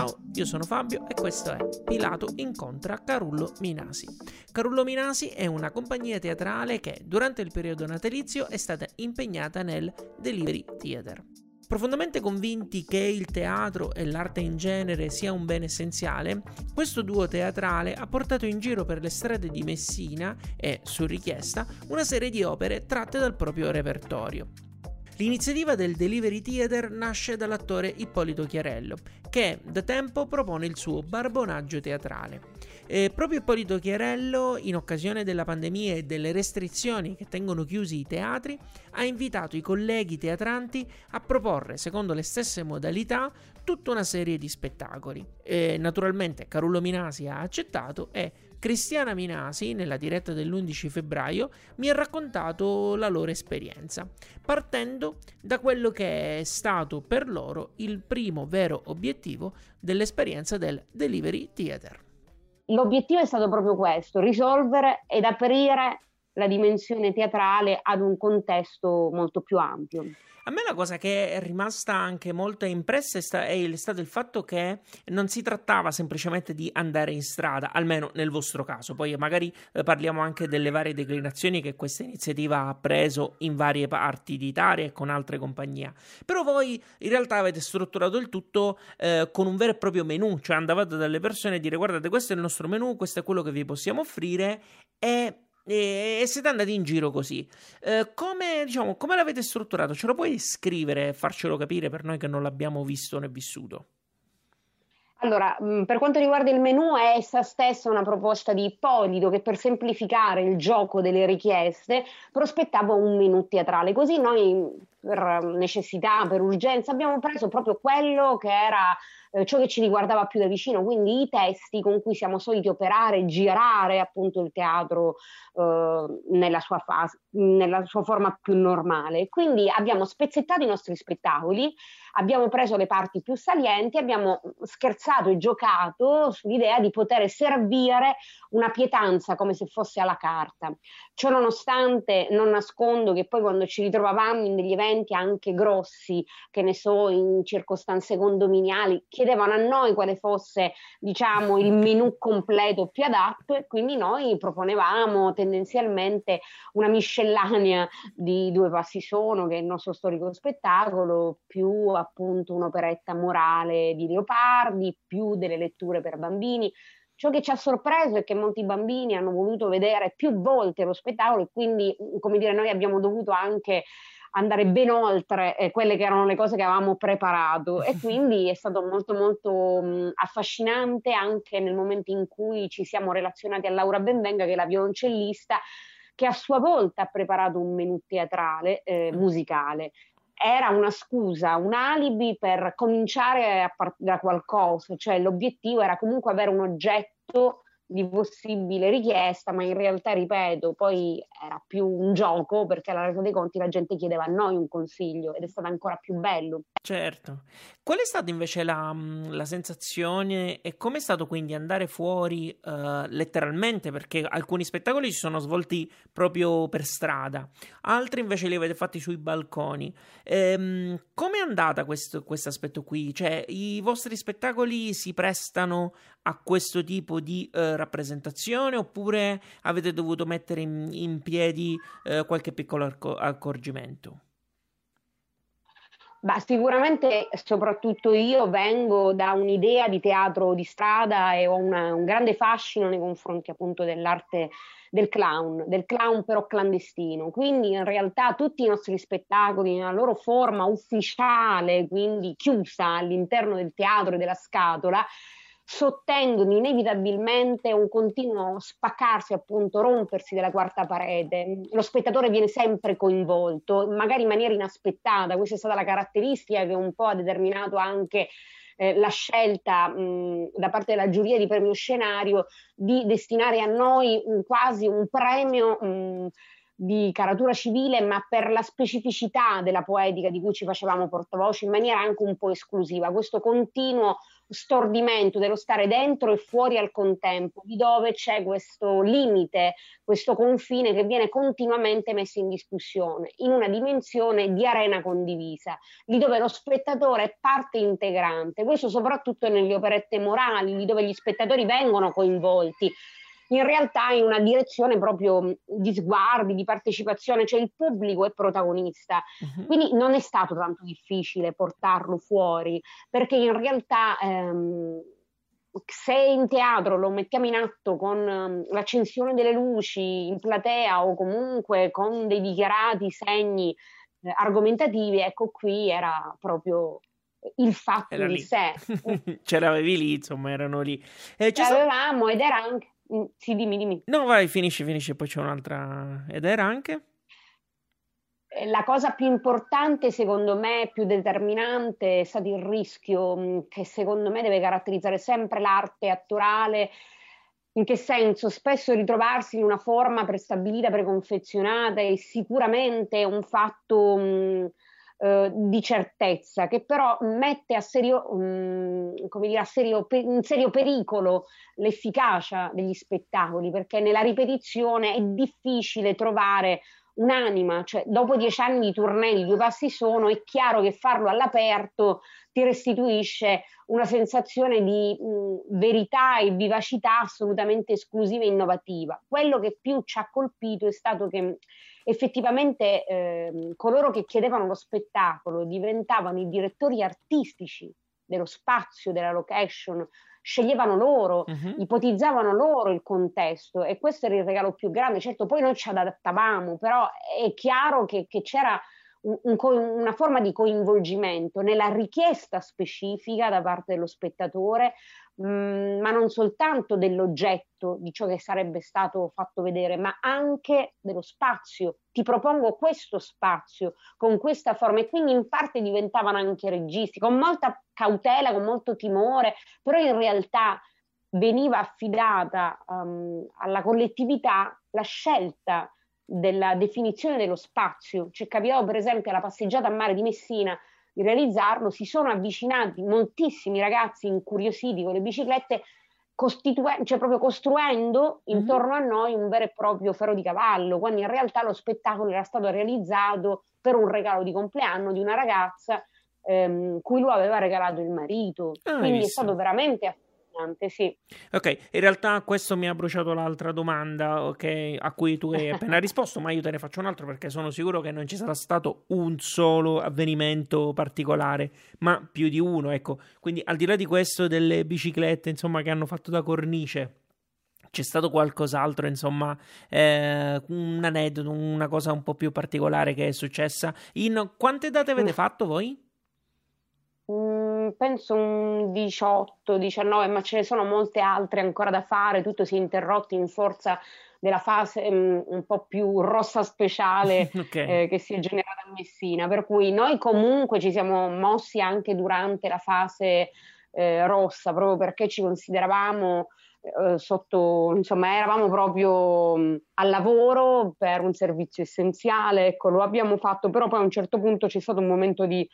Ciao, io sono Fabio e questo è Pilato incontra Carullo Minasi. Carullo Minasi è una compagnia teatrale che durante il periodo natalizio è stata impegnata nel Delivery Theater. Profondamente convinti che il teatro e l'arte in genere sia un bene essenziale, questo duo teatrale ha portato in giro per le strade di Messina e, su richiesta, una serie di opere tratte dal proprio repertorio. L'iniziativa del Delivery Theater nasce dall'attore Ippolito Chiarello, che da tempo propone il suo barbonaggio teatrale. E proprio Ippolito Chiarello, in occasione della pandemia e delle restrizioni che tengono chiusi i teatri, ha invitato i colleghi teatranti a proporre, secondo le stesse modalità, tutta una serie di spettacoli. E naturalmente Carullo Minasi ha accettato e Cristiana Minasi, nella diretta dell'11 febbraio, mi ha raccontato la loro esperienza, partendo da quello che è stato per loro il primo vero obiettivo dell'esperienza del Delivery Theater. L'obiettivo è stato proprio questo, risolvere ed aprire la dimensione teatrale ad un contesto molto più ampio. A me la cosa che è rimasta anche molto impressa è, sta- è, stato il fatto che non si trattava semplicemente di andare in strada, almeno nel vostro caso. Poi magari eh, parliamo anche delle varie declinazioni che questa iniziativa ha preso in varie parti d'Italia e con altre compagnie. Però voi in realtà avete strutturato il tutto eh, con un vero e proprio menu, cioè andavate dalle persone e dire guardate questo è il nostro menu, questo è quello che vi possiamo offrire e e, siete andati in giro così. Eh, come, diciamo, come l'avete strutturato? Ce lo puoi scrivere e farcelo capire per noi che non l'abbiamo visto né vissuto? Allora, mm, per quanto riguarda il menu, è essa stessa una proposta di Ippolito che per semplificare il gioco delle richieste prospettava un menu teatrale. Così noi, per necessità, per urgenza, abbiamo preso proprio quello che era eh, ciò che ci riguardava più da vicino, quindi i testi con cui siamo soliti operare, girare appunto il teatro eh, nella, sua fase, nella sua forma più normale. Quindi abbiamo spezzettato i nostri spettacoli, abbiamo preso le parti più salienti, abbiamo scherzato e giocato sull'idea di poter servire una pietanza come se fosse alla carta. Ciò nonostante non nascondo che poi quando ci ritrovavamo in degli eventi anche grossi, che ne so, in circostanze condominiali, chiedevano a noi quale fosse, diciamo, il menù completo più adatto e quindi noi proponevamo tendenzialmente una miscellanea di Due passi sono, che è il nostro storico spettacolo, più appunto un'operetta morale di Leopardi, più delle letture per bambini. Ciò che ci ha sorpreso è che molti bambini hanno voluto vedere più volte lo spettacolo e quindi, come dire, noi abbiamo dovuto anche andare ben oltre eh, quelle che erano le cose che avevamo preparato. E quindi è stato molto molto mh, affascinante anche nel momento in cui ci siamo relazionati a Laura Benvenga che è la violoncellista che a sua volta ha preparato un menù teatrale eh, musicale. Era una scusa, un alibi per cominciare a partire da qualcosa, cioè l'obiettivo era comunque avere un oggetto di possibile richiesta, ma in realtà, ripeto, poi era più un gioco perché alla resa dei conti la gente chiedeva a noi un consiglio ed è stato ancora più bello. Certo. Qual è stata invece la, mm, la sensazione e come è stato quindi andare fuori uh, letteralmente? Perché alcuni spettacoli si sono svolti proprio per strada, altri invece li avete fatti sui balconi. Ehm, come è andata questo aspetto qui? Cioè, i vostri spettacoli si prestano a questo tipo di uh, rappresentazione oppure avete dovuto mettere in, in piedi uh, qualche piccolo acc- accorgimento? Bah, sicuramente, soprattutto io vengo da un'idea di teatro di strada e ho una, un grande fascino nei confronti appunto dell'arte del clown, del clown però clandestino. Quindi in realtà tutti i nostri spettacoli nella loro forma ufficiale, quindi chiusa all'interno del teatro e della scatola, sottendono inevitabilmente un continuo spaccarsi, appunto, rompersi della quarta parete. Lo spettatore viene sempre coinvolto, magari in maniera inaspettata. Questa è stata la caratteristica che un po' ha determinato anche eh, la scelta mh, da parte della giuria di premio scenario di destinare a noi un, quasi un premio mh, di caratura civile, ma per la specificità della poetica di cui ci facevamo portavoce in maniera anche un po' esclusiva, questo continuo stordimento dello stare dentro e fuori al contempo, di dove c'è questo limite, questo confine che viene continuamente messo in discussione, in una dimensione di arena condivisa, lì dove lo spettatore è parte integrante, questo soprattutto nelle operette morali, lì dove gli spettatori vengono coinvolti in realtà in una direzione proprio di sguardi, di partecipazione, cioè il pubblico è protagonista. Uh-huh. Quindi non è stato tanto difficile portarlo fuori, perché in realtà ehm, se in teatro lo mettiamo in atto con um, l'accensione delle luci in platea o comunque con dei dichiarati segni eh, argomentativi, ecco qui era proprio il fatto era di lì. sé. Ce l'avevi lì, insomma, erano lì. Eh, Ce l'avevamo ed era anche sì, dimmi, dimmi. No, vai, finisci, finisci, poi c'è un'altra. Ed era anche? Eh, la cosa più importante, secondo me, più determinante, è stato il rischio mm, che secondo me deve caratterizzare sempre l'arte attorale. In che senso? Spesso ritrovarsi in una forma prestabilita, preconfezionata è sicuramente un fatto mh, mm, eh, di certezza, che però mette a serio, um, come dire, a serio, in serio pericolo l'efficacia degli spettacoli, perché nella ripetizione è difficile trovare un'anima, cioè dopo dieci anni di tournée di due passi sono, è chiaro che farlo all'aperto ti restituisce una sensazione di mh, verità e vivacità assolutamente esclusiva e innovativa. Quello che più ci ha colpito è stato che effettivamente eh, coloro che chiedevano lo spettacolo diventavano i direttori artistici dello spazio, della location, sceglievano loro, uh-huh. ipotizzavano loro il contesto e questo era il regalo più grande. Certo, poi noi ci adattavamo, però è chiaro che, che c'era un, un, una forma di coinvolgimento nella richiesta specifica da parte dello spettatore, mh, mm, ma non soltanto dell'oggetto, di ciò che sarebbe stato fatto vedere, ma anche dello spazio. Ti propongo questo spazio con questa forma e quindi in parte diventavano anche registi, con molta cautela, con molto timore, però in realtà veniva affidata um, alla collettività la scelta della definizione dello spazio. Ci capitò per esempio alla passeggiata a mare di Messina di realizzarlo, si sono avvicinati moltissimi ragazzi incuriositi con le biciclette, costituen- cioè proprio costruendo mhm. intorno mm-hmm. a noi un vero e proprio ferro di cavallo, quando in realtà lo spettacolo era stato realizzato per un regalo di compleanno di una ragazza ehm, cui lui aveva regalato il marito. Ah, Quindi è stato veramente affascinante, sì. Ok, in realtà questo mi ha bruciato l'altra domanda okay, a cui tu hai appena risposto, ma io te ne faccio un altro perché sono sicuro che non ci sarà stato un solo avvenimento particolare, ma più di uno, ecco. Quindi al di là di questo delle biciclette, insomma, che hanno fatto da cornice, c'è stato qualcos'altro, insomma, eh, un aneddoto, una cosa un po' più particolare che è successa. In quante date avete fatto voi? Mm, penso un 18, 19, ma ce ne sono molte altre ancora da fare, tutto si è interrotto in forza della fase um, un po' più rossa speciale okay. eh, che si è generata a Messina, per cui noi comunque ci siamo mossi anche durante la fase eh, rossa, proprio perché ci consideravamo eh, sotto, insomma, eravamo proprio um, al lavoro per un servizio essenziale, ecco, lo abbiamo fatto, però poi a un certo punto c'è stato un momento di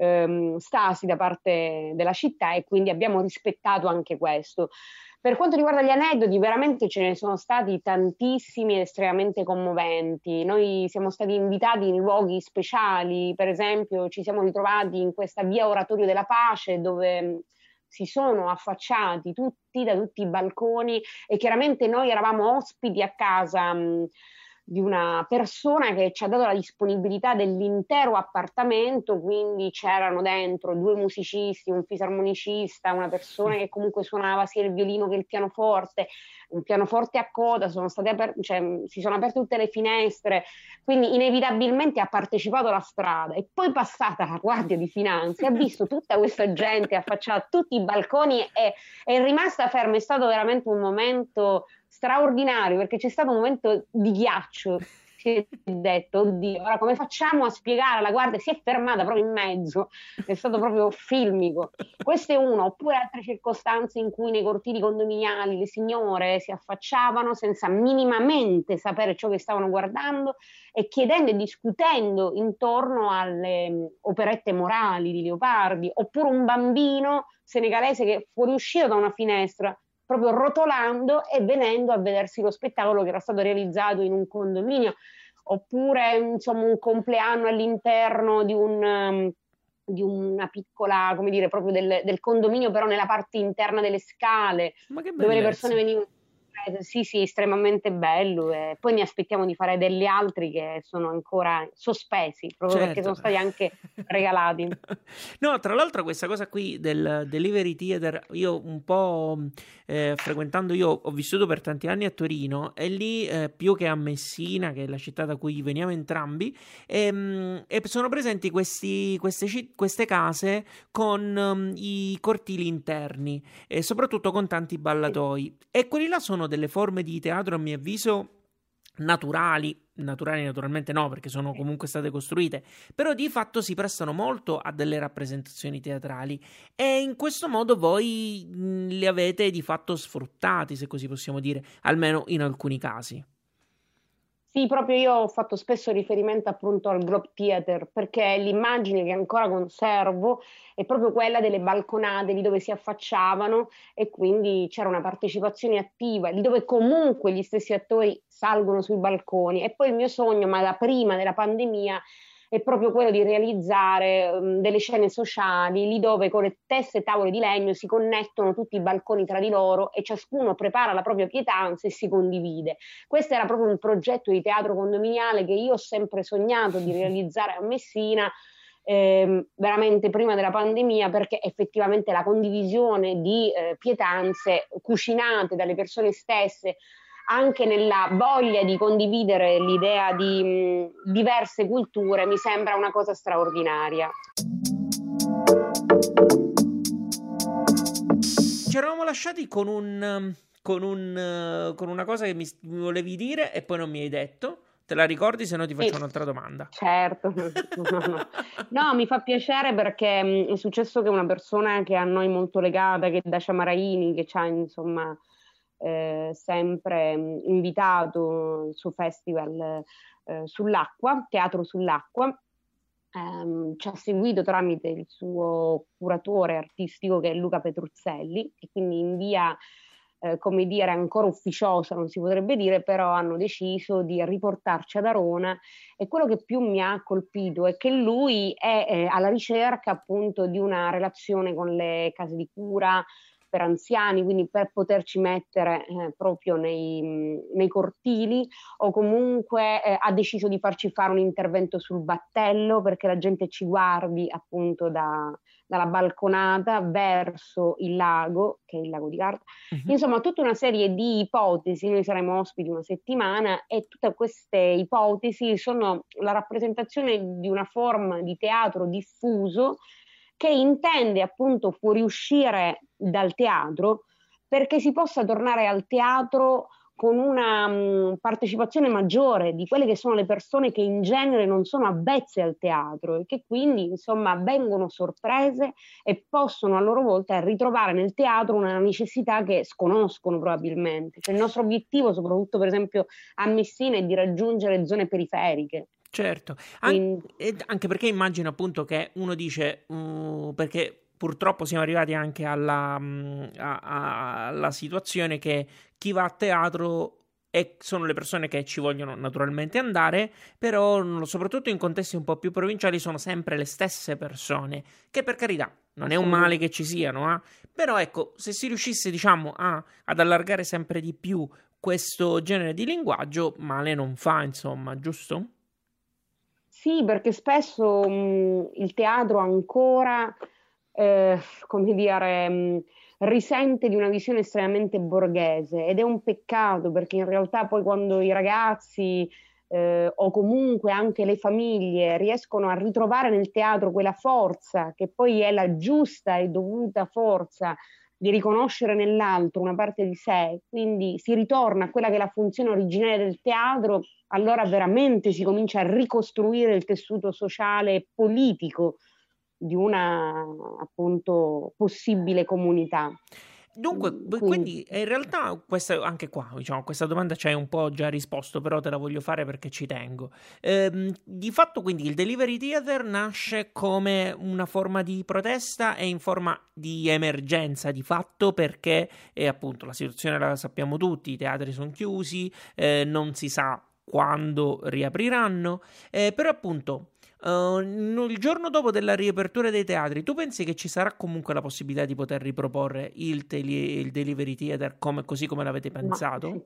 ehm, stasi da parte della città e quindi abbiamo rispettato anche questo. Per quanto riguarda gli aneddoti, veramente ce ne sono stati tantissimi ed estremamente commoventi. Noi siamo stati invitati in luoghi speciali, per esempio ci siamo ritrovati in questa via Oratorio della Pace dove si sono affacciati tutti da tutti i balconi e chiaramente noi eravamo ospiti a casa. Mh, di una persona che ci ha dato la disponibilità dell'intero appartamento, quindi c'erano dentro due musicisti, un fisarmonicista, una persona che comunque suonava sia il violino che il pianoforte, un pianoforte a coda, sono aper- cioè, si sono aperte tutte le finestre, quindi inevitabilmente ha partecipato alla strada. E poi passata la guardia di finanza ha visto tutta questa gente affacciata a tutti i balconi e è rimasta ferma, è stato veramente un momento straordinario perché c'è stato un momento di ghiaccio si è detto, oddio, ora come facciamo a spiegare la guardia? Si è fermata proprio in mezzo, è stato proprio filmico. Questo è uno, oppure altre circostanze in cui nei cortili condominiali le signore si affacciavano senza minimamente sapere ciò che stavano guardando e chiedendo e discutendo intorno alle mm, operette morali di Leopardi, oppure un bambino senegalese che fuoriuscito da una finestra proprio rotolando e venendo a vedersi lo spettacolo che era stato realizzato in un condominio, oppure insomma un compleanno all'interno di un um, di una piccola, come dire, proprio del, del, condominio, però nella parte interna delle scale, dove le persone venivano sì, sì, estremamente bello. E poi ne aspettiamo di fare degli altri che sono ancora sospesi, proprio certo. perché sono stati anche regalati. no, tra l'altro questa cosa qui del delivery theater, io un po' eh, frequentando, io ho vissuto per tanti anni a Torino e lì eh, più che a Messina, che è la città da cui veniamo entrambi, ehm, e sono presenti questi, queste, queste, case con um, i cortili interni e soprattutto con tanti ballatoi. E quelli là sono delle forme di teatro, a mio avviso, naturali, naturali naturalmente no perché sono comunque state costruite, però di fatto si prestano molto a delle rappresentazioni teatrali. E in questo modo voi li avete di fatto sfruttati, se così possiamo dire, almeno in alcuni casi. Sì, proprio io ho fatto spesso riferimento appunto al Globe Theater perché l'immagine che ancora conservo è proprio quella delle balconate lì dove si affacciavano e quindi c'era una partecipazione attiva, lì dove comunque gli stessi attori salgono sui balconi. E poi il mio sogno, ma da prima della pandemia, è proprio quello di realizzare um, delle scene sociali lì dove con le teste tavole di legno si connettono tutti i balconi tra di loro e ciascuno prepara la propria pietanza e si condivide. Questo era proprio un progetto di teatro condominiale che io ho sempre sognato di realizzare a Messina. Eh, veramente prima della pandemia perché effettivamente la condivisione di eh, pietanze cucinate dalle persone stesse anche nella voglia di condividere l'idea di mh, diverse culture mi sembra una cosa straordinaria. Ci eravamo lasciati con, un, con, un, con una cosa che mi, volevi dire e poi non mi hai detto. Te la ricordi se no ti faccio sì, un'altra domanda? Certo, no, mi fa piacere perché è successo che una persona che a noi molto legata, che è Dacia Maraini, che ha insomma eh, sempre mm, invitato suo festival eh, sull'acqua, Teatro sull'acqua. Um, ci ha seguito tramite il suo curatore artistico che è Luca Petruzzelli e quindi in via eh, come dire ancora ufficiosa non si potrebbe dire però hanno deciso di riportarci ad Arona e quello che più mi ha colpito è che lui è eh, alla ricerca appunto di una relazione con le case di cura per anziani, quindi per poterci mettere eh, proprio nei, nei, cortili o comunque eh, ha deciso di farci fare un intervento sul battello perché la gente ci guardi appunto da, dalla balconata verso il lago, che è il lago di Garda. Uh-huh. Insomma, tutta una serie di ipotesi, noi saremo ospiti una settimana e tutte queste ipotesi sono la rappresentazione di una forma di teatro diffuso che intende appunto fuoriuscire dal teatro perché si possa tornare al teatro con una mh, partecipazione maggiore di quelle che sono le persone che in genere non sono avvezze al teatro e che quindi insomma vengono sorprese e possono a loro volta ritrovare nel teatro una necessità che sconoscono probabilmente. Cioè, il nostro obiettivo, soprattutto per esempio a Messina, è di raggiungere zone periferiche. Certo, An- anche perché immagino appunto che uno dice, uh, perché purtroppo siamo arrivati anche alla, mm, a, a, alla situazione che chi va a teatro e sono le persone che ci vogliono naturalmente andare, però soprattutto in contesti un po' più provinciali sono sempre le stesse persone, che per carità non è un male che ci siano, eh? però ecco, se si riuscisse diciamo a, ad allargare sempre di più questo genere di linguaggio, male non fa, insomma, giusto? Sì, perché spesso mh, il teatro ancora, eh, come dire, mh, risente di una visione estremamente borghese. Ed è un peccato perché in realtà poi quando i ragazzi eh, o comunque anche le famiglie riescono a ritrovare nel teatro quella forza che poi è la giusta e dovuta forza di riconoscere nell'altro una parte di sé, quindi si ritorna a quella che è la funzione originaria del teatro, allora veramente si comincia a ricostruire il tessuto sociale e politico di una appunto possibile comunità. Dunque, quindi, quindi in realtà questa, anche qua, diciamo, questa domanda ci hai un po' già risposto, però te la voglio fare perché ci tengo. Ehm, di fatto, quindi, il Delivery Theater nasce come una forma di protesta e in forma di emergenza, di fatto, perché è appunto la situazione la sappiamo tutti, i teatri sono chiusi, eh, non si sa quando riapriranno, eh, però appunto Uh, il giorno dopo della riapertura dei teatri, tu pensi che ci sarà comunque la possibilità di poter riproporre il, tele- il delivery theater come, così come l'avete pensato? No.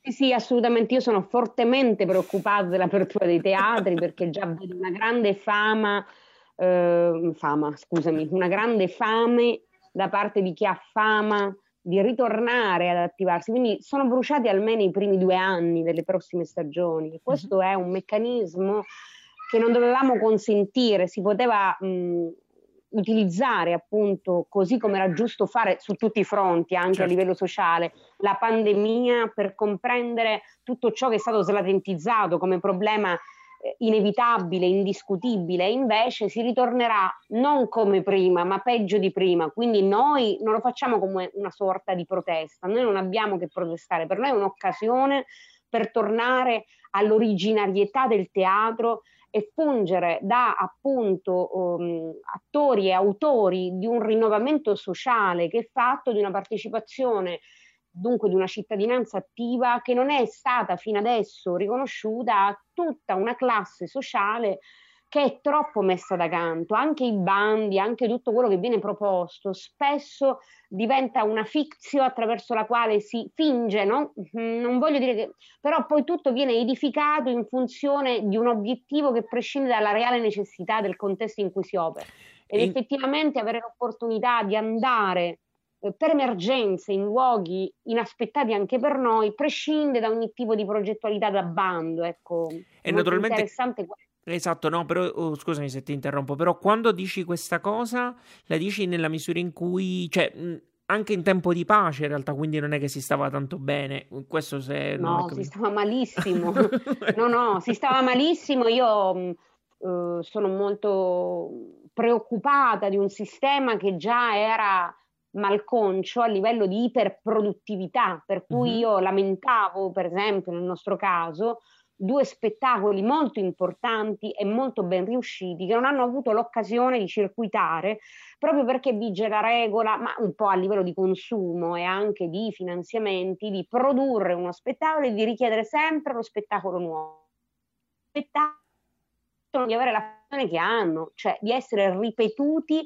Sì, sì, assolutamente. Io sono fortemente preoccupata dell'apertura dei teatri perché già vedo una grande fama, eh, fama, scusami, una grande fame da parte di chi ha fama di ritornare ad attivarsi. Quindi sono bruciati almeno i primi due anni delle prossime stagioni. Questo mm-hmm. è un meccanismo che non dovevamo consentire, si poteva mh, utilizzare appunto così come era giusto fare su tutti i fronti, anche certo. a livello sociale, la pandemia per comprendere tutto ciò che è stato slatentizzato come problema eh, inevitabile, indiscutibile, invece si ritornerà non come prima, ma peggio di prima. Quindi noi non lo facciamo come una sorta di protesta, noi non abbiamo che protestare, per noi è un'occasione per tornare all'originarietà del teatro e fungere da appunto um, attori e autori di un rinnovamento sociale che è fatto di una partecipazione dunque di una cittadinanza attiva che non è stata fino adesso riconosciuta a tutta una classe sociale che è troppo messa da canto, anche i bandi, anche tutto quello che viene proposto, spesso diventa una fizio attraverso la quale si finge, no? Mm, non voglio dire che, però poi tutto viene edificato in funzione di un obiettivo che prescinde dalla reale necessità del contesto in cui si opera. Ed in... effettivamente avere l'opportunità di andare eh, per emergenze in luoghi inaspettati anche per noi prescinde da ogni tipo di progettualità da bando. Ecco, e naturalmente interessante questo Esatto, no, però oh, scusami se ti interrompo, però quando dici questa cosa, la dici nella misura in cui, cioè, anche in tempo di pace in realtà, quindi non è che si stava tanto bene. Questo se No, si stava malissimo. no, no, si stava malissimo. Io uh, sono molto preoccupata di un sistema che già era malconcio a livello di iperproduttività, per cui mm-hmm. io lamentavo, per esempio, nel nostro caso, due spettacoli molto importanti e molto ben riusciti che non hanno avuto l'occasione di circuitare proprio perché vige la regola, ma un po' a livello di consumo e anche di finanziamenti, di produrre uno spettacolo e di richiedere sempre lo spettacolo nuovo. Spettacolo di avere la funzione che hanno, cioè di essere ripetuti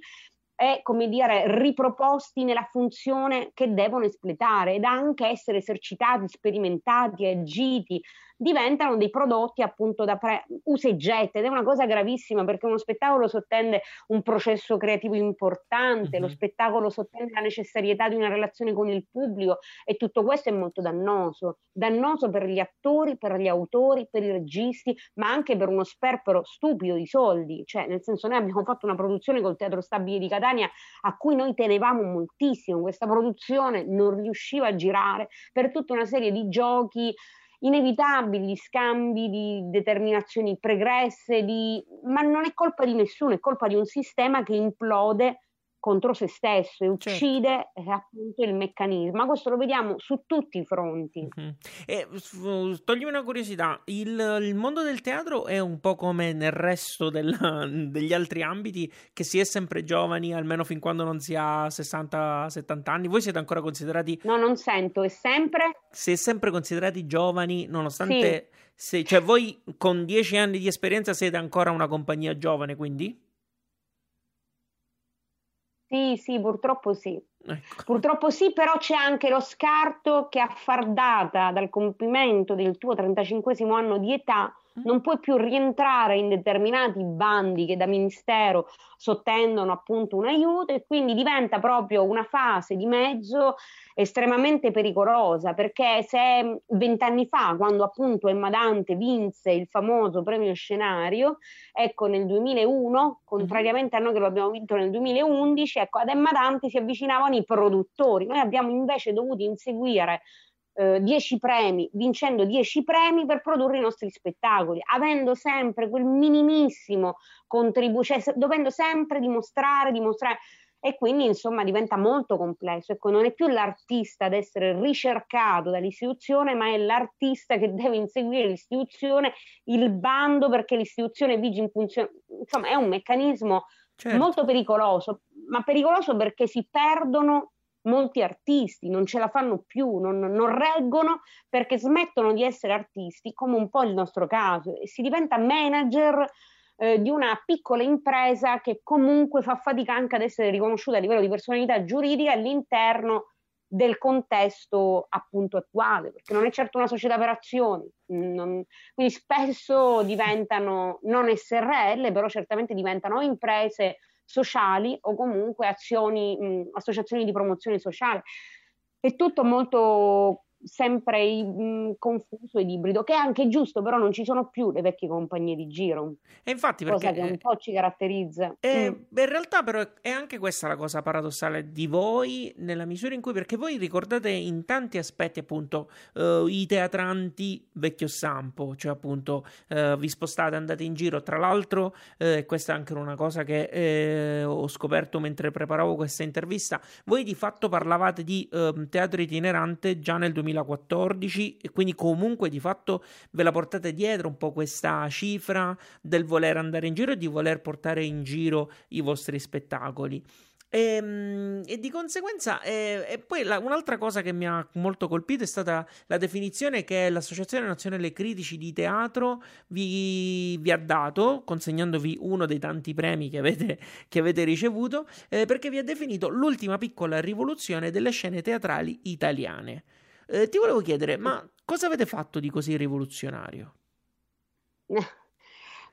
e come dire riproposti nella funzione che devono espletare ed anche essere esercitati, sperimentati, agiti diventano dei prodotti appunto da pre- usa ed è una cosa gravissima perché uno spettacolo sottende un processo creativo importante, mm-hmm. lo spettacolo sottende la necessarietà di una relazione con il pubblico e tutto questo è molto dannoso, dannoso per gli attori, per gli autori, per i registi, ma anche per uno sperpero stupido di soldi, cioè nel senso noi abbiamo fatto una produzione col Teatro Stabile di Catania a cui noi tenevamo moltissimo, questa produzione non riusciva a girare per tutta una serie di giochi inevitabili scambi di determinazioni pregresse, di... ma non è colpa di nessuno, è colpa di un sistema che implode contro se stesso e certo. uccide certo. appunto il meccanismo. Ma questo lo vediamo su tutti i fronti. Uh-huh. E, toglimi una curiosità, il, il, mondo del teatro è un po' come nel resto della, degli altri ambiti, che si è sempre giovani, almeno fin quando non si ha 60-70 anni. Voi siete ancora considerati... No, non sento, è sempre... Si è sempre considerati giovani, nonostante... Sì. Se, cioè voi con 10 anni di esperienza siete ancora una compagnia giovane, quindi? Sì, sì, purtroppo sì. Ecco. Purtroppo sì, però c'è anche lo scarto che a far data dal compimento del tuo 35 anno di età. Non puoi più rientrare in determinati bandi che da ministero sottendono appunto un aiuto e quindi diventa proprio una fase di mezzo estremamente pericolosa perché se vent'anni fa quando appunto Emma Dante vinse il famoso premio scenario ecco nel 2001 contrariamente a noi che lo abbiamo vinto nel 2011 ecco ad Emma Dante si avvicinavano i produttori. Noi abbiamo invece dovuto inseguire 10 eh, premi, vincendo 10 premi per produrre i nostri spettacoli, avendo sempre quel minimissimo contributo, cioè dovendo sempre dimostrare, dimostrare e quindi insomma diventa molto complesso. Ecco, non è più l'artista ad essere ricercato dall'istituzione, ma è l'artista che deve inseguire l'istituzione, il bando perché l'istituzione vige in funzione. Insomma, è un meccanismo certo. molto pericoloso, ma pericoloso perché si perdono molti artisti non ce la fanno più, non, non, reggono perché smettono di essere artisti, come un po' il nostro caso, e si diventa manager eh, di una piccola impresa che comunque fa fatica anche ad essere riconosciuta a livello di personalità giuridica all'interno del contesto appunto attuale, perché non è certo una società per azioni, non, quindi spesso diventano non SRL, però certamente diventano imprese sociali o comunque azioni, mh, associazioni di promozione sociale. È tutto molto sempre mh, confuso ed ibrido, che è anche giusto, però non ci sono più le vecchie compagnie di giro. E infatti perché, cosa che un po' ci caratterizza. Eh, mm. In realtà però è anche questa la cosa paradossale di voi, nella misura in cui, perché voi ricordate in tanti aspetti appunto uh, i teatranti vecchio stampo, cioè appunto uh, vi spostate, andate in giro, tra l'altro, uh, questa è anche una cosa che eh, ho scoperto mentre preparavo questa intervista, voi di fatto parlavate di ehm, teatro itinerante già nel 2000 2014 e quindi comunque di fatto ve la portate dietro un po' questa cifra del voler andare in giro e di voler portare in giro i vostri spettacoli. E, ehm, e, di conseguenza, e, e poi la, un'altra cosa che mi ha molto colpito è stata la definizione che l'Associazione Nazionale Critici di Teatro vi, vi ha dato, consegnandovi uno dei tanti premi che avete, che avete ricevuto, eh, perché vi ha definito l'ultima piccola rivoluzione delle scene teatrali italiane. Eh, ti volevo chiedere, ma cosa avete fatto di così rivoluzionario?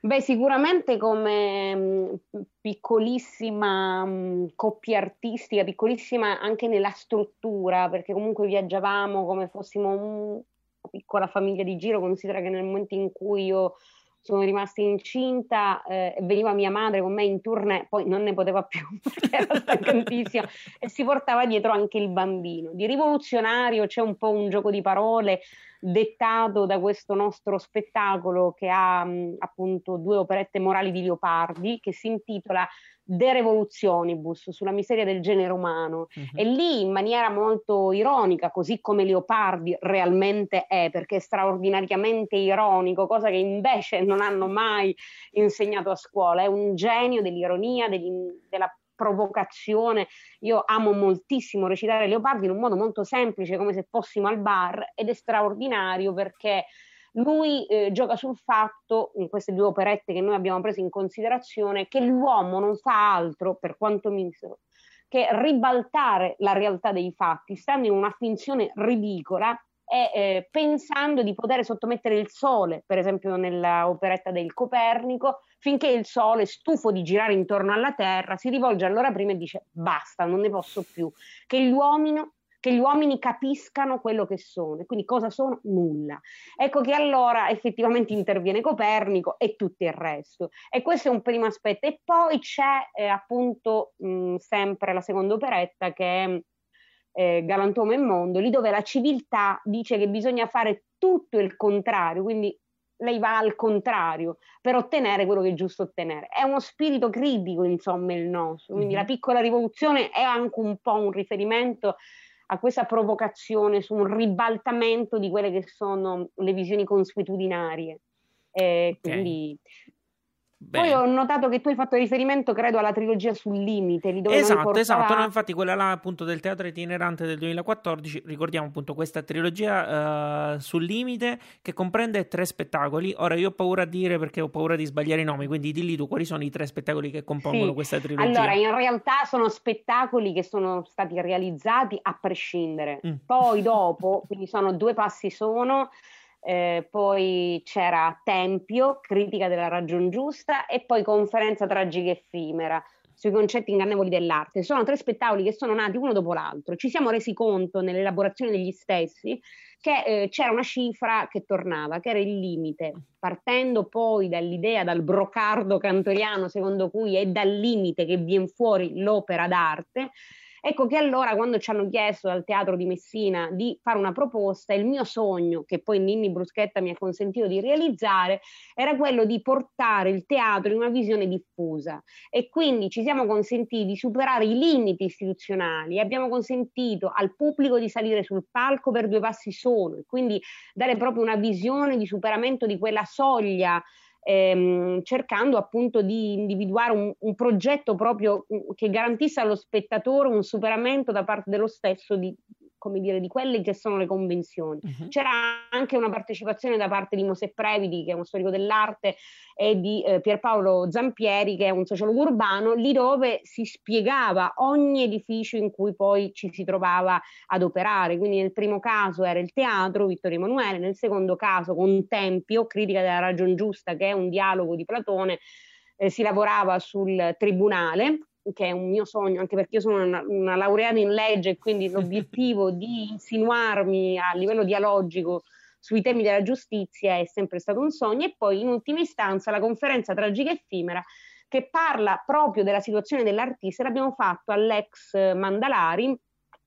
Beh, sicuramente come mm, piccolissima mm, coppia artistica, piccolissima anche nella struttura, perché comunque viaggiavamo come fossimo una piccola famiglia di giro, considera che nel momento in cui io sono rimasta incinta, eh, veniva mia madre con me in tournée, poi non ne poteva più perché era stancantissima e si portava dietro anche il bambino. Di rivoluzionario c'è un po' un gioco di parole dettato da questo nostro spettacolo che ha mh, appunto due operette morali di Leopardi che si intitola De Revolutionibus sulla miseria del genere umano uh-huh. e lì in maniera molto ironica, così come Leopardi realmente è, perché è straordinariamente ironico, cosa che invece non hanno mai insegnato a scuola, è un genio dell'ironia, della provocazione. Io amo moltissimo recitare Leopardi in un modo molto semplice, come se fossimo al bar, ed è straordinario perché lui eh, gioca sul fatto, in queste due operette che noi abbiamo preso in considerazione, che l'uomo non fa altro, per quanto misero, che ribaltare la realtà dei fatti, stando in una finzione ridicola e eh, pensando di poter sottomettere il sole, per esempio nella operetta del Copernico, finché il sole, stufo di girare intorno alla Terra, si rivolge allora prima e dice basta, non ne posso più, che l'uomo che gli uomini capiscano quello che sono. E quindi cosa sono? Nulla. Ecco che allora effettivamente interviene Copernico e tutto il resto. E questo è un primo aspetto. E poi c'è eh, appunto mh, sempre la seconda operetta che è eh, Galantuomo e Mondo, lì dove la civiltà dice che bisogna fare tutto il contrario, quindi lei va al contrario per ottenere quello che è giusto ottenere. È uno spirito critico, insomma, il nostro. Quindi mm-hmm. la piccola rivoluzione è anche un po' un riferimento a questa provocazione su un ribaltamento di quelle che sono le visioni consuetudinarie. Eh, okay. Quindi Bene. Poi ho notato che tu hai fatto riferimento, credo, alla trilogia sul limite. Lì dove esatto, esatto. No, infatti, quella là, appunto, del teatro itinerante del 2014. Ricordiamo appunto questa trilogia uh, sul limite che comprende tre spettacoli. Ora io ho paura a dire perché ho paura di sbagliare i nomi, quindi dilli tu quali sono i tre spettacoli che compongono sì. questa trilogia. Allora, in realtà sono spettacoli che sono stati realizzati a prescindere. Mm. Poi dopo, quindi sono due passi sono eh, poi c'era Tempio, critica della ragion giusta e poi conferenza tragica effimera sui concetti ingannevoli dell'arte. Sono tre spettacoli che sono nati uno dopo l'altro. Ci siamo resi conto nell'elaborazione degli stessi che eh, c'era una cifra che tornava, che era il limite, partendo poi dall'idea, dal brocardo cantoriano secondo cui è dal limite che viene fuori l'opera d'arte, Ecco che allora quando ci hanno chiesto dal Teatro di Messina di fare una proposta, il mio sogno, che poi Ninni Bruschetta mi ha consentito di realizzare, era quello di portare il teatro in una visione diffusa. E quindi ci siamo consentiti di superare i limiti istituzionali, abbiamo consentito al pubblico di salire sul palco per due passi solo e quindi dare proprio una visione di superamento di quella soglia ehm, cercando appunto di individuare un, un, progetto proprio mm, che garantisse allo spettatore un superamento da parte dello stesso di, come dire, di quelle che sono le convenzioni. Uh-huh. C'era anche una partecipazione da parte di Mosè Previti, che è uno storico dell'arte, e di eh, Pierpaolo Zampieri, che è un sociologo urbano, lì dove si spiegava ogni edificio in cui poi ci si trovava ad operare. Quindi nel primo caso era il teatro, Vittorio Emanuele, nel secondo caso con Tempio, critica della ragion giusta, che è un dialogo di Platone, eh, si lavorava sul tribunale che è un mio sogno, anche perché io sono una, una laureata in legge e quindi l'obiettivo di insinuarmi a livello dialogico sui temi della giustizia è sempre stato un sogno. E poi in ultima istanza la conferenza tragica effimera che parla proprio della situazione dell'artista, l'abbiamo fatto all'ex Mandalari,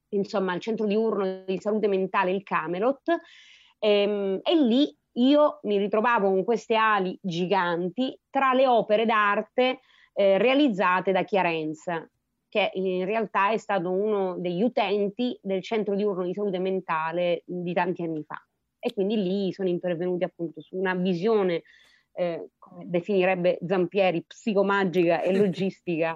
insomma al centro diurno di salute mentale, il Camelot, ehm, e lì io mi ritrovavo con queste ali giganti tra le opere d'arte eh, realizzate da Chiarenza, che in realtà è stato uno degli utenti del centro diurno di salute mentale di tanti anni fa. E quindi lì sono intervenuti appunto su una visione, eh, come definirebbe Zampieri, psicomagica e logistica.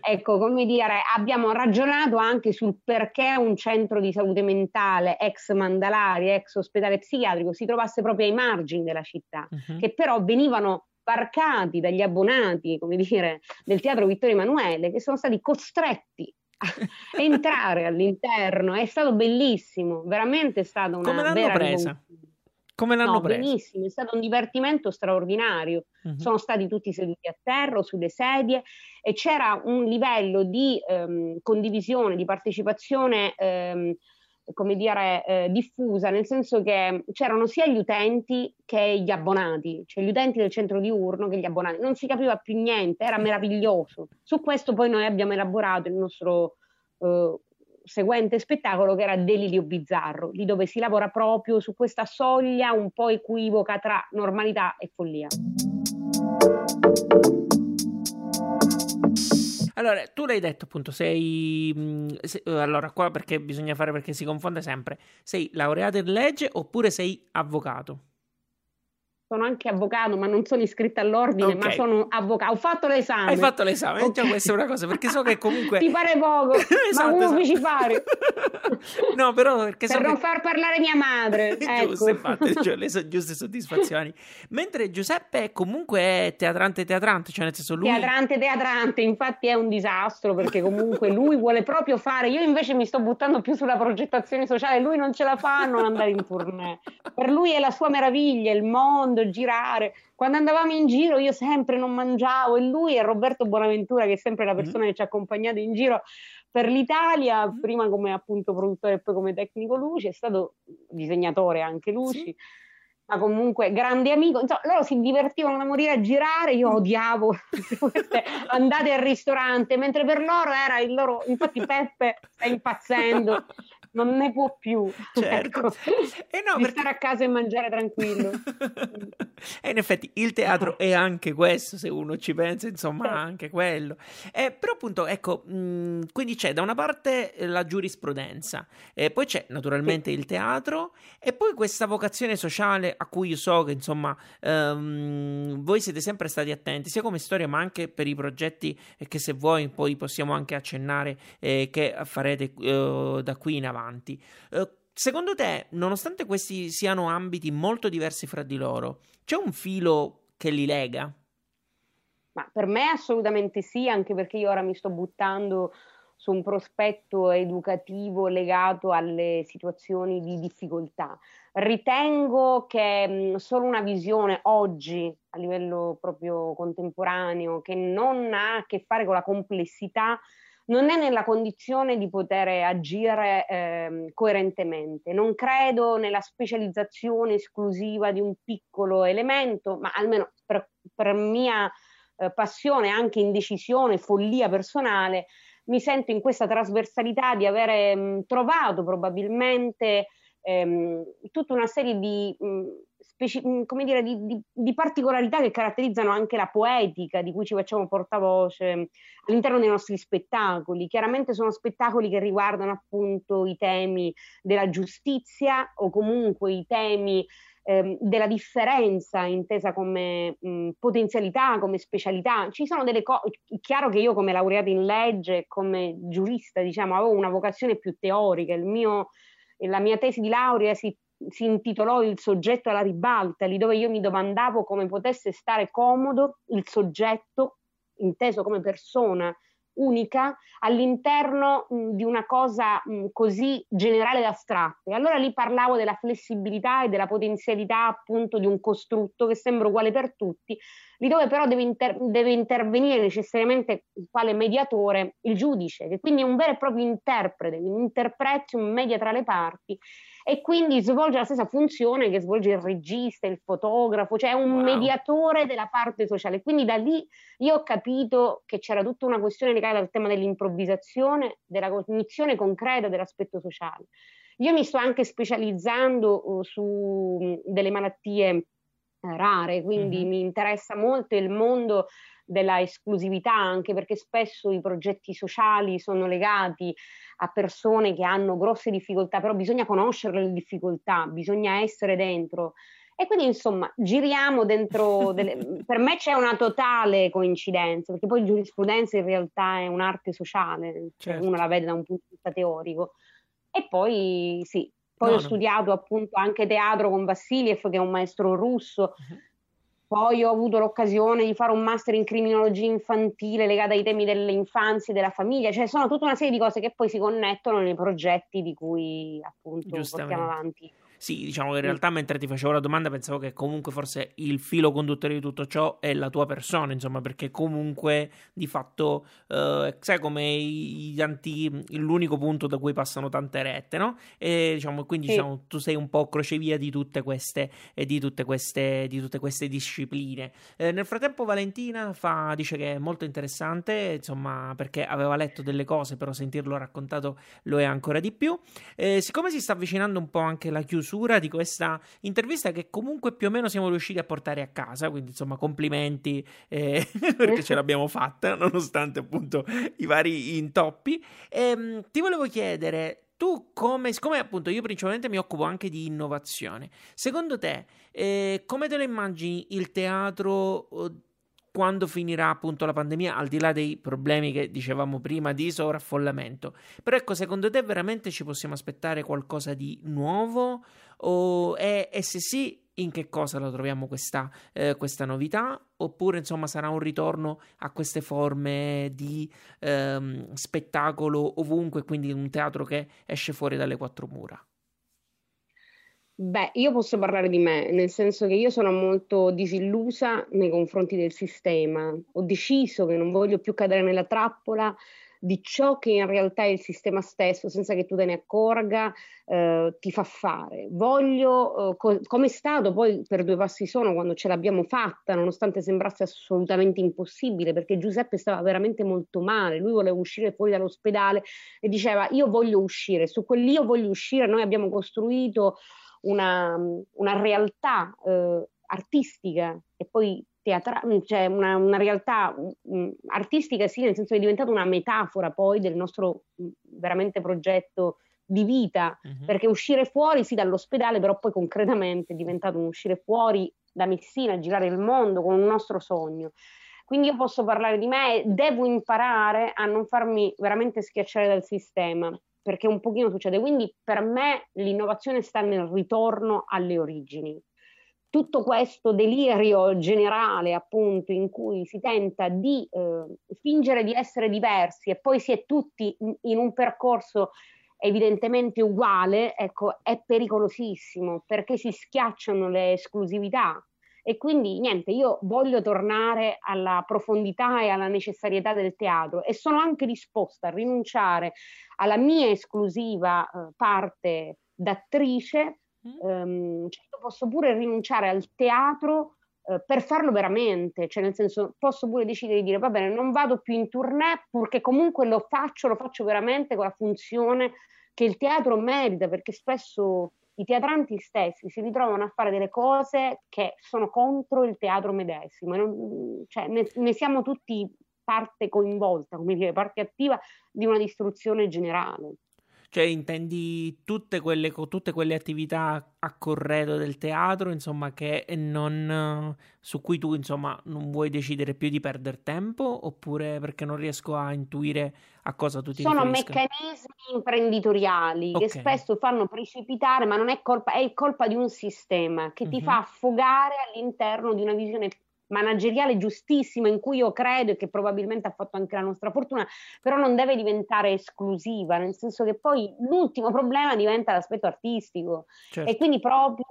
ecco, come dire, abbiamo ragionato anche sul perché un centro di salute mentale ex Mandalari, ex ospedale psichiatrico si trovasse proprio ai margini della città, uh-huh. che però venivano sbarcati dagli abbonati, come dire, del Teatro Vittorio Emanuele, che sono stati costretti a entrare all'interno. È stato bellissimo, veramente è stata una Come l'hanno presa? Come l'hanno no, presa? Benissimo, è stato un divertimento straordinario. Uh-huh. Sono stati tutti seduti a terra, sulle sedie e c'era un livello di ehm, condivisione, di partecipazione ehm, come dire, eh, diffusa, nel senso che c'erano sia gli utenti che gli abbonati, cioè gli utenti del centro diurno che gli abbonati. Non si capiva più niente, era meraviglioso. Su questo poi noi abbiamo elaborato il nostro eh, seguente spettacolo che era Delirio Bizzarro, lì dove si lavora proprio su questa soglia un po' equivoca tra normalità e follia. Allora, tu l'hai detto appunto, sei... Mm, sei allora, qua perché bisogna fare perché si confonde sempre. Sei laureato in legge oppure sei avvocato? Sono anche avvocato, ma non sono iscritta all'ordine, okay. ma sono avvocato. Ho fatto l'esame. Hai fatto l'esame, okay. già questa è una cosa, perché so che comunque... Ti pare poco, esatto, ma come esatto. ci fare? no, però perché per so non che... far parlare mia madre. Giusto, ecco. infatti, cioè, le so, giuste soddisfazioni. Mentre Giuseppe comunque è teatrante teatrante, cioè nel senso lui... Teatrante teatrante, infatti è un disastro, perché comunque lui vuole proprio fare... Io invece mi sto buttando più sulla progettazione sociale, lui non ce la fa a non andare in tournée. Per lui è la sua meraviglia, il mondo mondo, girare. Quando andavamo in giro io sempre non mangiavo e lui e Roberto Bonaventura, che è sempre la persona mm. che ci ha accompagnato in giro per l'Italia, mm. prima come appunto produttore e poi come tecnico luce, è stato disegnatore anche luci. Sì. Ma comunque grande amico, insomma, loro si divertivano da morire a girare, io odiavo queste andate al ristorante, mentre per loro era il loro, infatti Peppe sta impazzendo, non ne può più. Certo. Ecco, e no, di perché... stare a casa e mangiare tranquillo. e in effetti il teatro è anche questo, se uno ci pensa, insomma, anche quello. Eh, però appunto, ecco, mh, mm, quindi c'è da una parte la giurisprudenza, eh, poi c'è naturalmente sì. il teatro e poi questa vocazione sociale a cui io so che, insomma, ehm, voi siete sempre stati attenti, sia come storia ma anche per i progetti che se vuoi poi possiamo anche accennare eh, che farete eh, da qui in avanti avanti. Uh, secondo te, nonostante questi siano ambiti molto diversi fra di loro, c'è un filo che li lega? Ma per me assolutamente sì, anche perché io ora mi sto buttando su un prospetto educativo legato alle situazioni di difficoltà. Ritengo che mh, solo una visione oggi a livello proprio contemporaneo che non ha a che fare con la complessità non è nella condizione di poter agire eh, coerentemente. Non credo nella specializzazione esclusiva di un piccolo elemento, ma almeno per, per mia eh, passione, anche indecisione, follia personale, mi sento in questa trasversalità di avere mh, trovato probabilmente ehm, tutta una serie di, mh, speci- come dire, di, di, di, particolarità che caratterizzano anche la poetica di cui ci facciamo portavoce all'interno dei nostri spettacoli. Chiaramente sono spettacoli che riguardano appunto i temi della giustizia o comunque i temi ehm, della differenza intesa come mh, potenzialità, come specialità. Ci sono delle cose, chiaro che io come laureata in legge, come giurista, diciamo, avevo una vocazione più teorica, il mio, la mia tesi di laurea si si intitolò Il soggetto alla ribalta, lì dove io mi domandavo come potesse stare comodo il soggetto, inteso come persona unica all'interno mh, di una cosa mh, così generale ed astratta. E allora lì parlavo della flessibilità e della potenzialità appunto di un costrutto che sembra uguale per tutti, lì dove però deve, inter- deve intervenire necessariamente quale mediatore il giudice, che quindi è un vero e proprio interprete, un interprete, un media tra le parti e quindi svolge la stessa funzione che svolge il regista, il fotografo, cioè un wow. mediatore della parte sociale. Quindi da lì io ho capito che c'era tutta una questione legata al tema dell'improvvisazione, della cognizione concreta dell'aspetto sociale. Io mi sto anche specializzando uh, su delle malattie rare, quindi mm-hmm. mi interessa molto il mondo della esclusività, anche perché spesso i progetti sociali sono legati a persone che hanno grosse difficoltà, però bisogna conoscere le difficoltà, bisogna essere dentro. E quindi insomma giriamo dentro, delle... per me c'è una totale coincidenza, perché poi giurisprudenza in realtà è un'arte sociale, cioè certo. uno la vede da un punto di vista teorico. E poi sì, poi no, ho studiato appunto anche teatro con Vassiliev, che è un maestro russo, uh-huh. Poi ho avuto l'occasione di fare un master in criminologia infantile legata ai temi dell'infanzia e della famiglia, cioè sono tutta una serie di cose che poi si connettono nei progetti di cui appunto portiamo avanti. Sì, diciamo che in realtà mentre ti facevo la domanda pensavo che comunque forse il filo conduttore di tutto ciò è la tua persona, insomma, perché comunque di fatto eh, sai come i, anti, l'unico punto da cui passano tante rette, no? E diciamo, quindi sì. diciamo, tu sei un po' crocevia di tutte queste, eh, di tutte queste, di tutte queste discipline. Eh, nel frattempo Valentina fa, dice che è molto interessante, insomma, perché aveva letto delle cose, però sentirlo raccontato lo è ancora di più. Eh, siccome si sta avvicinando un po' anche la chiusura chiusura di questa intervista che comunque più o meno siamo riusciti a portare a casa, quindi insomma complimenti eh, perché ce l'abbiamo fatta nonostante appunto i vari intoppi. E, ehm, ti volevo chiedere tu come, siccome appunto io principalmente mi occupo anche di innovazione, secondo te eh, come te lo immagini il teatro quando finirà appunto la pandemia, al di là dei problemi che dicevamo prima di sovraffollamento. Però ecco, secondo te veramente ci possiamo aspettare qualcosa di nuovo? O, e, e se sì, in che cosa la troviamo questa, eh, questa, novità? Oppure insomma sarà un ritorno a queste forme di ehm, spettacolo ovunque, quindi un teatro che esce fuori dalle quattro mura? Beh, io posso parlare di me, nel senso che io sono molto disillusa nei confronti del sistema. Ho deciso che non voglio più cadere nella trappola di ciò che in realtà è il sistema stesso, senza che tu te ne accorga, eh, ti fa fare. Voglio, eh, co- come è stato poi per due passi sono quando ce l'abbiamo fatta, nonostante sembrasse assolutamente impossibile, perché Giuseppe stava veramente molto male, lui voleva uscire fuori dall'ospedale e diceva io voglio uscire, su quell'io voglio uscire noi abbiamo costruito una, una realtà eh, artistica e poi teatrale, cioè una, una realtà mh, artistica sì, nel senso che è diventata una metafora poi del nostro mh, veramente progetto di vita, uh-huh. perché uscire fuori sì dall'ospedale, però poi concretamente è diventato un uscire fuori da Messina, girare il mondo con un nostro sogno. Quindi io posso parlare di me devo imparare a non farmi veramente schiacciare dal sistema perché un pochino succede. Quindi per me l'innovazione sta nel ritorno alle origini. tutto questo delirio generale, appunto, in cui si tenta di eh, fingere di essere diversi e poi si è tutti in, un percorso evidentemente uguale, ecco, è pericolosissimo perché si schiacciano le esclusività. E quindi niente, io voglio tornare alla profondità e alla necessarietà del teatro e sono anche disposta a rinunciare alla mia esclusiva eh, parte d'attrice. Um, cioè posso pure rinunciare al teatro uh, per farlo veramente, cioè nel senso posso pure decidere di dire va bene, non vado più in tournée purché comunque lo faccio, lo faccio veramente con la funzione che il teatro merita, perché spesso i teatranti stessi si ritrovano a fare delle cose che sono contro il teatro medesimo, non, cioè ne, ne siamo tutti parte coinvolta, come dire, parte attiva di una distruzione generale. Cioè, intendi tutte quelle, tutte quelle attività a corredo del teatro, insomma, che non, su cui tu, insomma, non vuoi decidere più di perdere tempo, oppure perché non riesco a intuire a cosa tu ti Sono riferisca? meccanismi imprenditoriali okay. che spesso fanno precipitare, ma non è colpa, è colpa di un sistema che mm-hmm. ti fa affogare all'interno di una visione manageriale giustissima in cui io credo e che probabilmente ha fatto anche la nostra fortuna, però non deve diventare esclusiva, nel senso che poi l'ultimo problema diventa l'aspetto artistico certo. e quindi proprio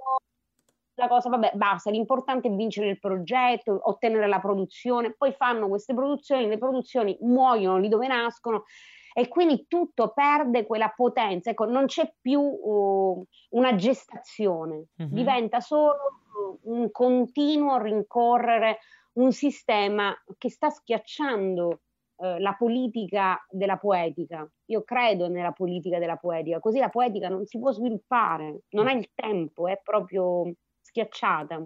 la cosa, vabbè, basta, l'importante è vincere il progetto, ottenere la produzione, poi fanno queste produzioni, le produzioni muoiono lì dove nascono e quindi tutto perde quella potenza, ecco, non c'è più uh, una gestazione, mm-hmm. diventa solo un continuo rincorrere un sistema che sta schiacciando eh, la politica della poetica. Io credo nella politica della poetica, così la poetica non si può sviluppare, non ha il tempo, è proprio schiacciata.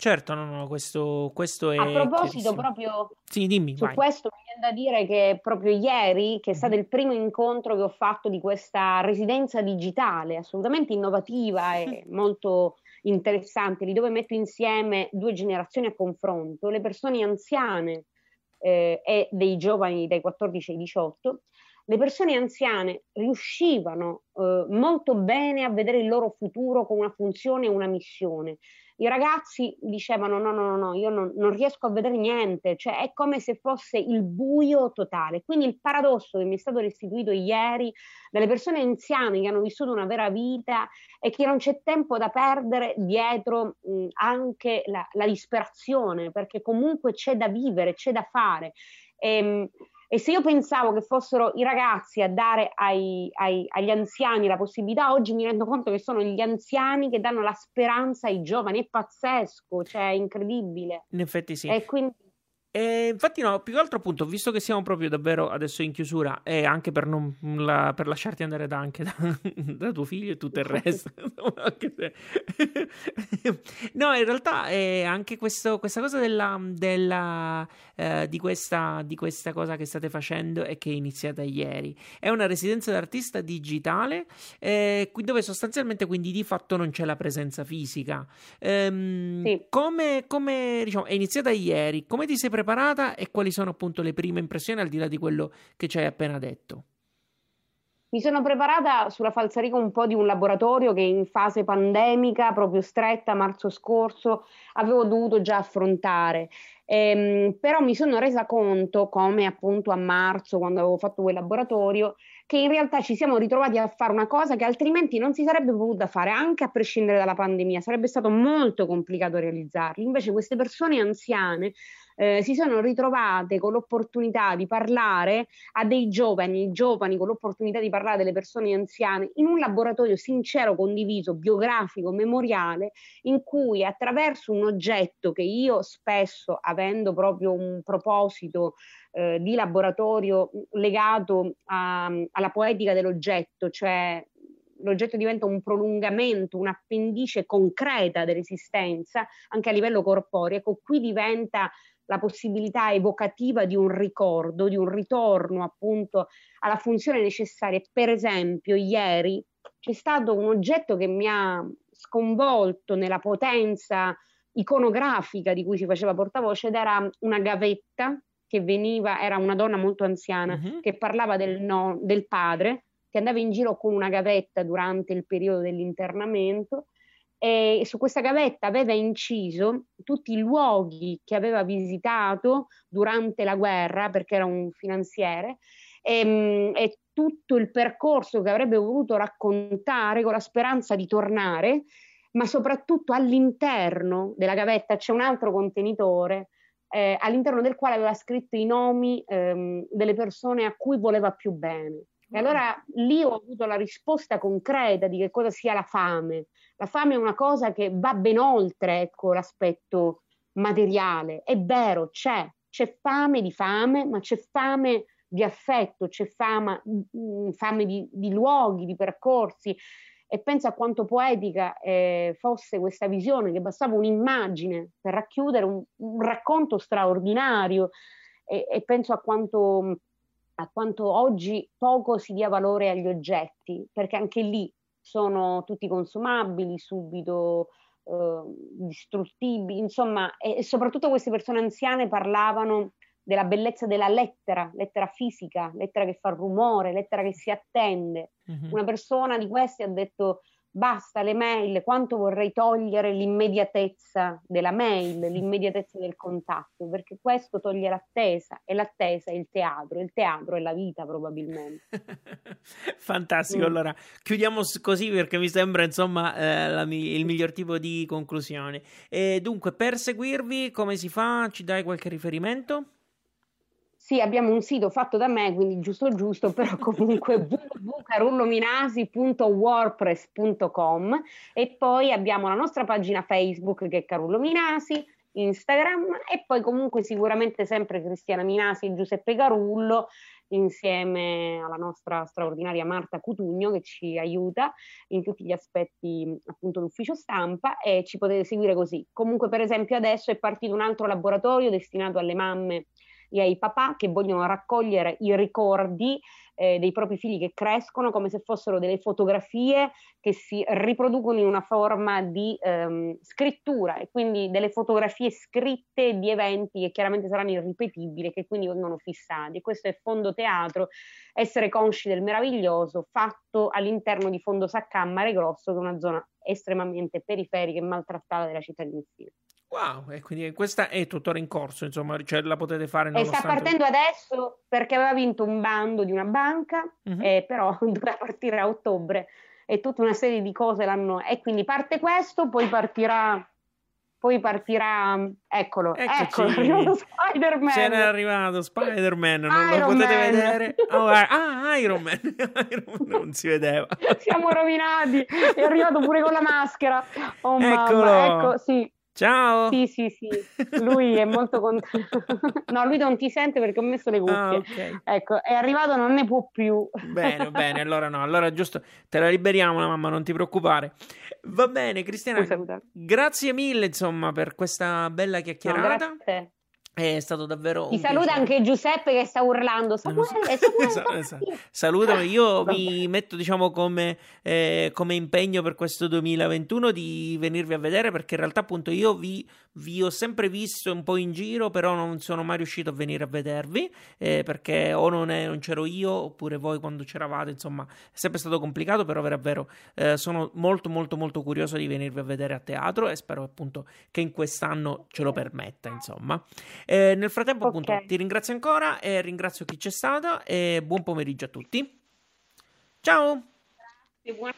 Certo, no, no, questo, questo è. A proposito, proprio sì, dimmi, su vai. questo mi viene da dire che proprio ieri, che è stato il primo incontro che ho fatto di questa residenza digitale, assolutamente innovativa e molto interessante, lì dove metto insieme due generazioni a confronto, le persone anziane eh, e dei giovani dai 14 ai 18, le persone anziane riuscivano eh, molto bene a vedere il loro futuro con una funzione e una missione i ragazzi dicevano no, no, no, no io non, non, riesco a vedere niente, cioè è come se fosse il buio totale. Quindi il paradosso che mi è stato restituito ieri dalle persone anziane che hanno vissuto una vera vita è che non c'è tempo da perdere dietro mh, anche la, la disperazione, perché comunque c'è da vivere, c'è da fare. E, ehm, e se io pensavo che fossero i ragazzi a dare ai, ai, agli anziani la possibilità, oggi mi rendo conto che sono gli anziani che danno la speranza ai giovani. È pazzesco, cioè è incredibile. In effetti sì. E quindi e infatti, no, più che altro appunto, visto che siamo proprio davvero adesso in chiusura, e anche per, non, la, per lasciarti andare da, anche da, da, tuo figlio e tutto il resto, no, in realtà è anche questo, questa cosa della, della, eh, di, questa, di questa cosa che state facendo e che è iniziata ieri. È una residenza d'artista digitale, eh, dove sostanzialmente quindi di fatto non c'è la presenza fisica. Ehm, sì. Come, come diciamo, è iniziata ieri, come ti sei preparato? Preparata e quali sono appunto le prime impressioni al di là di quello che ci hai appena detto? Mi sono preparata sulla falsariga un po' di un laboratorio che in fase pandemica, proprio stretta, marzo scorso, avevo dovuto già affrontare. Ehm, però mi sono resa conto, come appunto a marzo, quando avevo fatto quel laboratorio, che in realtà ci siamo ritrovati a fare una cosa che altrimenti non si sarebbe potuta fare, anche a prescindere dalla pandemia, sarebbe stato molto complicato realizzarli. Invece queste persone anziane eh, si sono ritrovate con l'opportunità di parlare a dei giovani, giovani con l'opportunità di parlare delle persone anziane in un laboratorio sincero, condiviso, biografico, memoriale, in cui attraverso un oggetto che io spesso, avendo proprio un proposito eh, di laboratorio legato a, alla poetica dell'oggetto, cioè l'oggetto diventa un prolungamento, un'appendice concreta dell'esistenza, anche a livello corporeo. Ecco, qui diventa la possibilità evocativa di un ricordo, di un ritorno appunto alla funzione necessaria. Per esempio, ieri c'è stato un oggetto che mi ha sconvolto nella potenza iconografica di cui si faceva portavoce ed era una gavetta che veniva, era una donna molto anziana uh-huh. che parlava del, no, del padre che andava in giro con una gavetta durante il periodo dell'internamento e su questa gavetta aveva inciso tutti i luoghi che aveva visitato durante la guerra, perché era un finanziere, e, ehm, e tutto il percorso che avrebbe voluto raccontare con la speranza di tornare, ma soprattutto all'interno della gavetta c'è un altro contenitore eh, all'interno del quale aveva scritto i nomi ehm, delle persone a cui voleva più bene. E allora lì ho avuto la risposta concreta di che cosa sia la fame. La fame è una cosa che va ben oltre ecco, l'aspetto materiale. È vero, c'è, c'è fame di fame, ma c'è fame di affetto, c'è fama, mm, fame di, di luoghi, di percorsi e penso a quanto poetica eh, fosse questa visione, che bastava un'immagine per racchiudere un, un racconto straordinario e, e penso a quanto, a quanto, oggi poco si dia valore agli oggetti, perché anche lì sono tutti consumabili, subito eh, distruttibili, insomma, e, e soprattutto queste persone anziane parlavano della bellezza della lettera, lettera fisica, lettera che fa rumore, lettera che si attende. Mm-hmm. Una persona di questi ha detto basta le mail, quanto vorrei togliere l'immediatezza della mail, l'immediatezza del contatto, perché questo toglie l'attesa e l'attesa è il teatro, il teatro è la vita probabilmente. Fantastico, mm. allora chiudiamo così perché mi sembra insomma eh, la, il miglior tipo di conclusione. E dunque, per seguirvi come si fa? Ci dai qualche riferimento? Sì, abbiamo un sito fatto da me, quindi giusto giusto, però comunque www.carullominasi.wordpress.com e poi abbiamo la nostra pagina Facebook che è Carullo Minasi, Instagram e poi comunque sicuramente sempre Cristiana Minasi e Giuseppe Carullo insieme alla nostra straordinaria Marta Cutugno che ci aiuta in tutti gli aspetti appunto d'ufficio stampa e ci potete seguire così. Comunque per esempio adesso è partito un altro laboratorio destinato alle mamme e ai papà che vogliono raccogliere i ricordi eh, dei propri figli che crescono come se fossero delle fotografie che si riproducono in una forma di ehm, scrittura e quindi delle fotografie scritte di eventi che chiaramente saranno irripetibili che quindi vengono fissati. Questo è Fondo Teatro, essere consci del meraviglioso, fatto all'interno di Fondo Saccammare Grosso, che è una zona estremamente periferica e maltrattata della città di Messina. Wow, e quindi questa è tuttora in corso, insomma, cioè la potete fare nonostante... E sta partendo adesso perché aveva vinto un bando di una banca, uh-huh. eh, però doveva partire a ottobre e tutta una serie di cose l'hanno... E quindi parte questo, poi partirà... Poi partirà, eccolo, Eccoci. eccolo, è arrivato Spider-Man. Ce n'è arrivato Spider-Man, non Iron lo potete Man. vedere. Oh, ah, Iron Man. Iron Man, non si vedeva. Siamo rovinati, è arrivato pure con la maschera. Oh Eccolo. mamma, ecco, sì. Ciao! Sì, sì, sì, lui è molto contento. no, lui non ti sente perché ho messo le cuffie. Ah, okay. Ecco, è arrivato, non ne può più. bene, bene, allora no, allora giusto, te la liberiamo la mamma, non ti preoccupare. Va bene, Cristiana, grazie mille insomma per questa bella chiacchierata. No, grazie. È stato davvero. Ti saluta piacere. anche Giuseppe che sta urlando. Samuele, Samuele, esatto. Salutami. Io mi metto, diciamo, come, eh, come, impegno per questo 2021 di venirvi a vedere perché in realtà, appunto, io vi, vi, ho sempre visto un po' in giro, però non sono mai riuscito a venire a vedervi eh, perché o non, è, non, c'ero io oppure voi quando c'eravate. Insomma, è sempre stato complicato, però davvero eh, sono molto, molto, molto curioso di venirvi a vedere a teatro e spero appunto che in quest'anno ce lo permetta. Insomma. Eh, nel frattempo, okay. appunto, ti ringrazio ancora e ringrazio chi c'è stato e buon pomeriggio a tutti. Ciao! Grazie, buona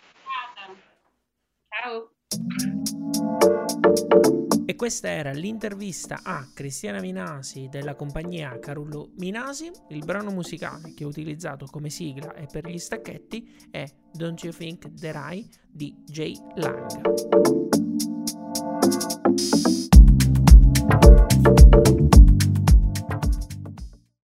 Ciao! E questa era l'intervista a Cristiana Minasi della compagnia Carullo Minasi. Il brano musicale che ho utilizzato come sigla e per gli stacchetti è Don't You Think That I di Jay Lang.